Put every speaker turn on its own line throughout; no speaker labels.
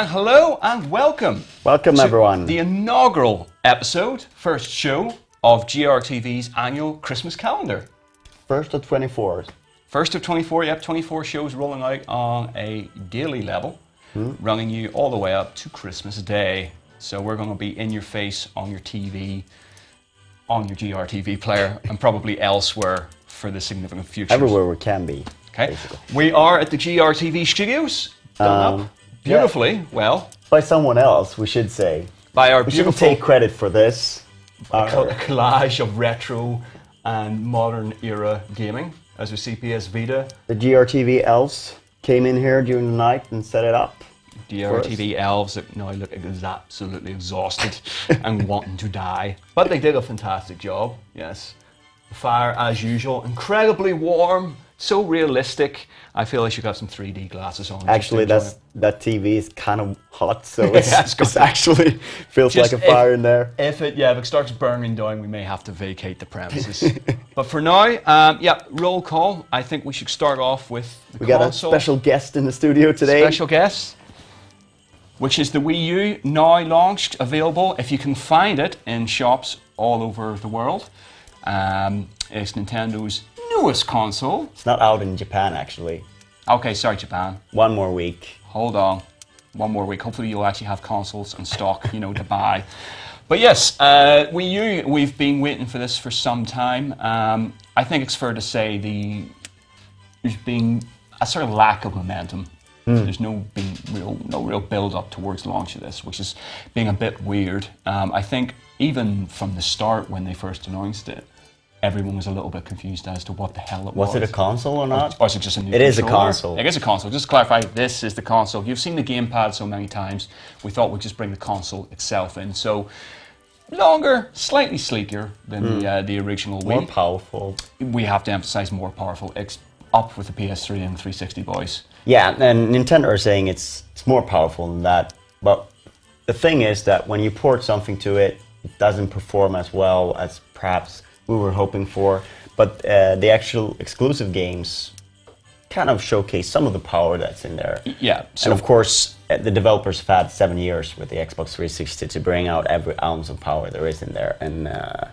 And hello and welcome.
Welcome, everyone.
The inaugural episode, first show of GRTV's annual Christmas calendar.
First of 24.
First of 24, yep, 24 shows rolling out on a daily level,
Hmm.
running you all the way up to Christmas Day. So we're going to be in your face on your TV, on your GRTV player, and probably elsewhere for the significant future.
Everywhere we can be.
Okay.
basically.
We are at the GRTV studios, done
Um,
beautifully, well,
By someone else, we should say.
by our
We shouldn't take credit for this.
a
Our-
collage of retro and modern era gaming, as we see PS Vita,
the GRTV elves came in here during the night and set it up.
GRTV elves that now look absolutely exhausted and wanting to die. But they did a fantastic job, yes. The fire, as usual, incredibly warm, so realistic. I feel I should have got some 3D glasses on.
Actually, that's that TV is kind of hot, so it's,
Yeah, it's
it's, actually feels
Just
like a fire
if-
in there.
If it, yeah, if it starts burning down, we may have to vacate the premises. but for now, um, yeah, roll call. I think we should start off with the
We got a special guest in the studio today.
special guest, which is the Wii U, now launched, available if you can find it in shops all over the world. Um, it's Nintendo's newest console.
It's not out in Japan, actually.
Okay, sorry, Japan.
One more week.
Hold on. One more week. Hopefully, you'll actually have consoles in stock, you know, to buy. But yes, uh, Wii U, we've been waiting for this for some time. Um, I think it's fair to say the there's been a sort of lack of momentum. There's no been real no real build up towards the launch of this, which is being a bit weird. Um, I think even from the start when they first announced it, everyone was a little bit confused as to what the hell it was.
Was it a console or not?
Or is it just a new
It is a console.
It is a console. Just to clarify, this is the console. You've seen the gamepad so many times. We thought we'd just bring the console itself in. So longer, slightly sleeker than the, uh, the original
Hmm. More
Wii.
powerful.
we have to emphasize more powerful. It's up with the PS3 and 360 boys.
Yeah, and Nintendo are saying it's it's more powerful than that. But the thing is that when you port something to it, it doesn't perform as well as perhaps we were hoping for. But uh, the actual exclusive games kind of showcase some of the power that's in there.
Yeah. So
and of course, uh, the developers have had seven years with the Xbox 360 to bring out every ounce of power there is in there, and uh,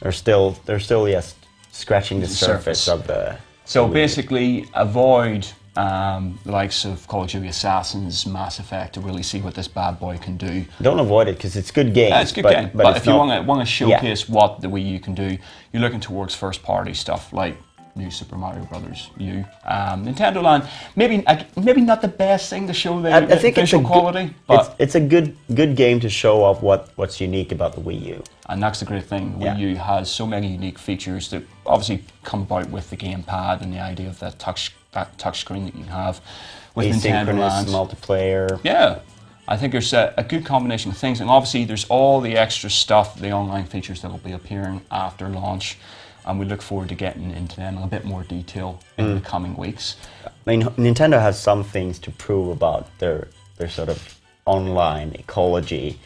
they're still they're still just scratching the,
The
surface,
surface.
of the.
So basically, avoid um, the likes of Call of Duty Assassins, Mass Effect to really see what this bad boy can do.
Don't avoid it because it's good game.
Yeah, it's good
but,
game.
But,
But,
it's
if you want to want to showcase what the Wii U can do, you're looking towards first party stuff like new Super Mario Brothers U, um, Nintendo Land. Maybe uh, maybe not the best thing to show the,
I, I
the
think it's
visual
good-
quality,
it's,
but
it's a good good game to show off what, what's unique about the Wii U.
and that's the great thing.
Yeah.
Wii U has so many unique features that obviously come about with the gamepad and the idea of that touch that touch screen that you have with Nintendo Land.
multiplayer.
Yeah, I think there's a, a good combination of things, and obviously there's all the extra stuff, the online features that will be appearing after launch, and we look forward to getting into them in a bit more detail in
Mm.
the coming weeks.
I mean, Nintendo has some things to prove about their their sort of online ecology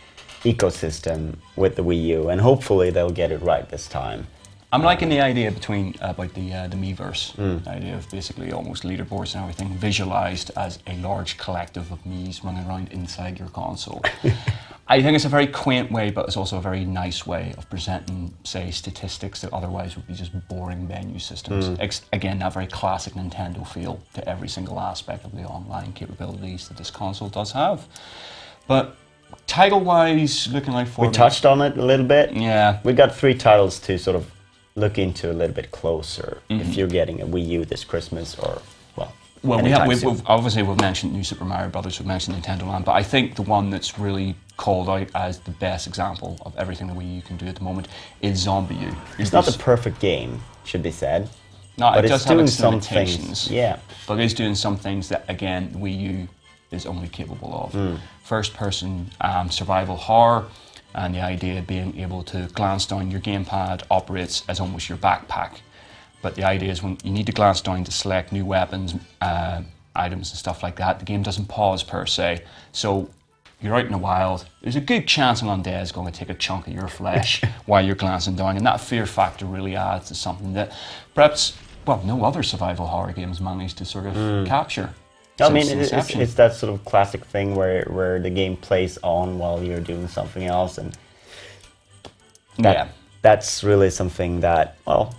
ecosystem with the Wii U, and hopefully they'll get it right this time.
I'm liking the idea between about the uh, the Miiverse,
Mm.
the idea of basically almost leaderboards and everything visualized as a large collective of Mii's running around inside your console. I think it's a very quaint way, but it's also a very nice way of presenting, say, statistics that otherwise would be just boring menu systems.
Mm.
Ex- again, that very classic Nintendo feel to every single aspect of the online capabilities that this console does have. But title-wise, looking like for
We touched on it a little bit.
Yeah,
We got three titles to sort of look into a little bit closer
Mm-hmm.
if you're getting a Wii U this Christmas or well.
Well, we have, we've, we've, obviously we've mentioned New Super Mario Brothers, we've mentioned Nintendo Land, but I think the one that's really called out as the best example of everything the Wii U can do at the moment is ZombiU.
It's not the perfect game, should be said.
no,
but
it
it's
does have
doing
its
some
limitations.
things. Yeah.
but it is doing some things that again the Wii U is only capable of.
Hmm.
First-person um, survival horror, and the idea of being able to glance down your gamepad operates as almost your backpack. But the idea is when you need to glance down to select new weapons, uh, items, and stuff like that, the game doesn't pause per se. So you're out in the wild. There's a good chance an undead is going to take a chunk of your flesh while you're glancing down, and that fear factor really adds to something that perhaps well no other survival horror games managed to sort of capture.
I mean, it- it's, it's that sort of classic thing where, where the game plays on while you're doing something else, and that,
yeah.
that's really something that well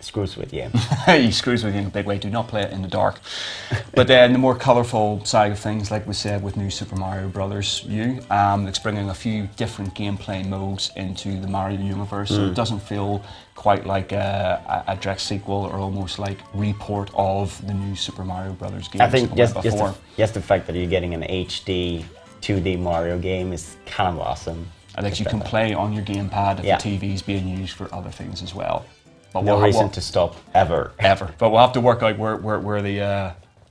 screws with you.
he screws with you in a big way. Do not play it in the dark. But then the more colourful side of things, like we said with New Super Mario Brothers U, um, it's bringing a few different gameplay modes into the Mario universe. So it doesn't feel quite like a, a, direct sequel or almost like report of the New Super Mario Brothers games
I think just just the, just the fact that you're getting an HD 2D Mario game is kind of awesome.
and that you can play on your gamepad if
Yeah.
the TV's being used for other things as well. But
No
we'll-
reason
we'll-
to stop ever.
ever. But we'll have to work out where, where, where the uh,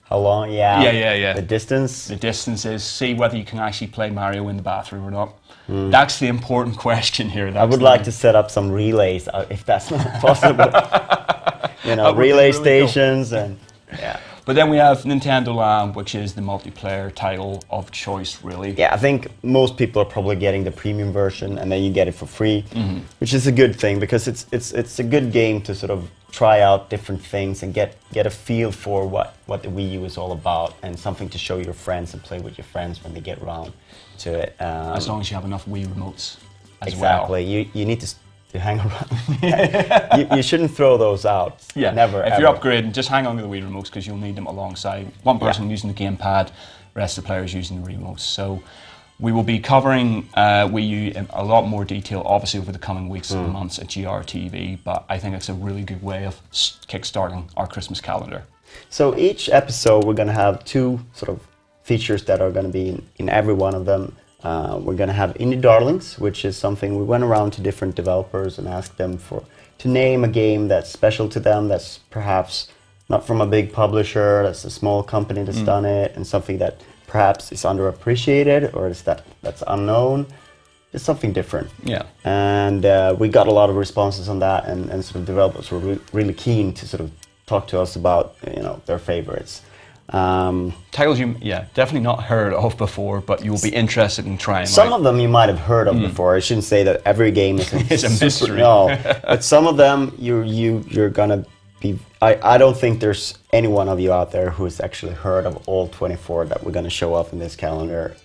How long? Yeah.
Yeah, yeah, yeah.
The distance.
the distance is, see whether you can actually play Mario in the bathroom or not. That's the important question here.
I would like to set up some relays uh, if that's not possible. you know,
That would be
relay
really cool.
stations and yeah.
But then we have Nintendo Land, which is the multiplayer title of choice, really.
Yeah, I think most people are probably getting the premium version, and then you get it for free,
Mm-hmm.
which is a good thing because it's it's it's a good game to sort of try out different things and get get a feel for what what the Wii U is all about, and something to show your friends and play with your friends when they get around to it. Um,
As long as you have enough Wii remotes as
exactly, you you need to. To hang around, you, you shouldn't throw those out.
Yeah,
never.
If
ever.
you're upgrading, just hang on to the Wii remotes because you'll need them alongside one person using the gamepad, rest of the players using the remotes. So we will be covering uh, Wii U in a lot more detail, obviously, over the coming weeks
Mm.
and months at GRTV. But I think it's a really good way of kickstarting our Christmas calendar.
So each episode, we're going to have two sort of features that are going to be in, in every one of them. Uh, we're going to have Indie Darlings, which is something we went around to different developers and asked them for to name a game that's special to them, that's perhaps not from a big publisher, that's a small company that's done it, and something that perhaps is underappreciated or is that that's unknown. It's something different
Yeah.
and uh, we got a lot of responses on that and, and sort of developers were re- really keen to sort of talk to us about you know their favorites um,
Titles you, yeah, definitely not heard of before, but you'll be interested in trying.
some of them you might have heard of before i shouldn't say that every game is a,
It's a
super-
mystery.
no but some of them you you you're gonna be I, I don't think there's any one of you out there who's actually heard of all 24 that we're gonna show up in this calendar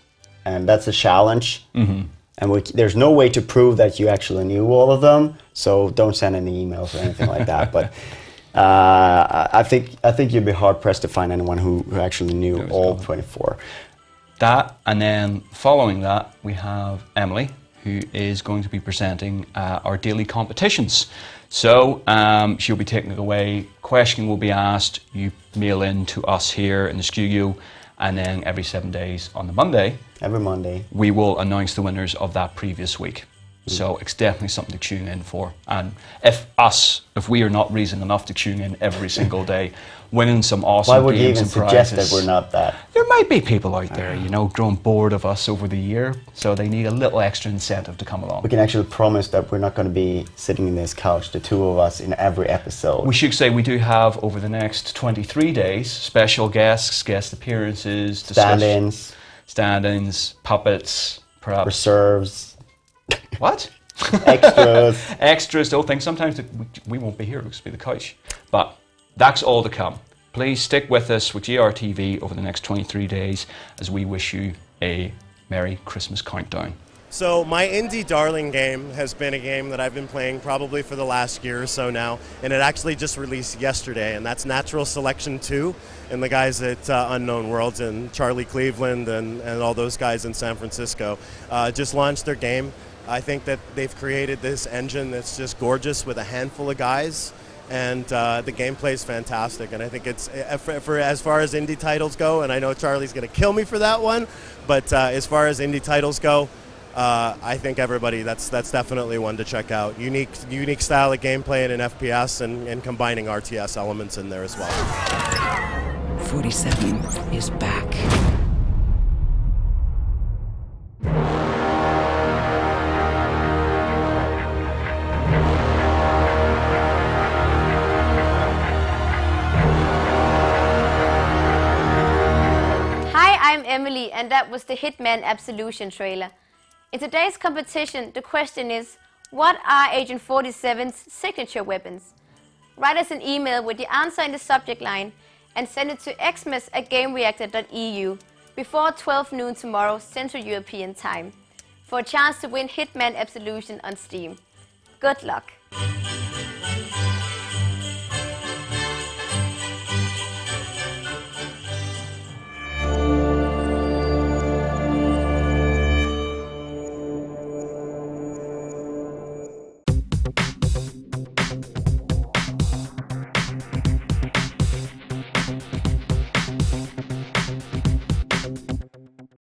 and that's a challenge
Mm-hmm.
and we, there's no way to prove that you actually knew all of them so don't send any emails or anything like that but uh, I think I think you'd be hard pressed to find anyone who, who actually knew all
all.
24.
That, and then following that, we have Emily, who is going to be presenting uh, our daily competitions. So um, she'll be taking it away. Question will be asked. You mail in to us here in the studio, and then every seven days on the Monday,
Every Monday.
we will announce the winners of that previous week. So it's definitely something to tune in for. And if us, if we are not reason enough to tune in every single day, winning some awesome
Why would you even
and
suggest
prizes,
that we're not that?
there might be people out there, ah. you know, growing bored of us over the year, so they need a little extra incentive to come along.
We can actually promise that we're not going to be sitting in this couch, the two of us, in every episode.
We should say we do have over the next 23 days special guests, guest appearances,
Stand-ins,
stand-ins, puppets, perhaps.
reserves,
What?
extras.
Extras, don't think. Sometimes the- we, we won't be here, it'll just be the couch. But that's all to come. Please stick with us with GRTV over the next 23 days as we wish you a Merry Christmas countdown.
So my indie darling game has been a game that I've been playing probably for the last year or so now, and it actually just released yesterday, and that's Natural Selection 2, and the guys at uh, Unknown Worlds and Charlie Cleveland and, and all those guys in San Francisco uh, just launched their game. I think that they've created this engine that's just gorgeous with a handful of guys, and uh, the gameplay is fantastic. And I think it's uh, for, for as far as indie titles go, and I know Charlie's going to kill me for that one, but uh, as far as indie titles go, uh, I think everybody that's that's definitely one to check out. Unique unique style of gameplay in an FPS and, and combining RTS elements in there as well.
47 is back.
Emily, and that was the Hitman Absolution trailer. In today's competition, the question is What are Agent 47's signature weapons? Write us an email with the answer in the subject line, and send it to xmas at gamereactor.eu before 12 noon tomorrow Central European Time for a chance to win Hitman Absolution on Steam. Good luck!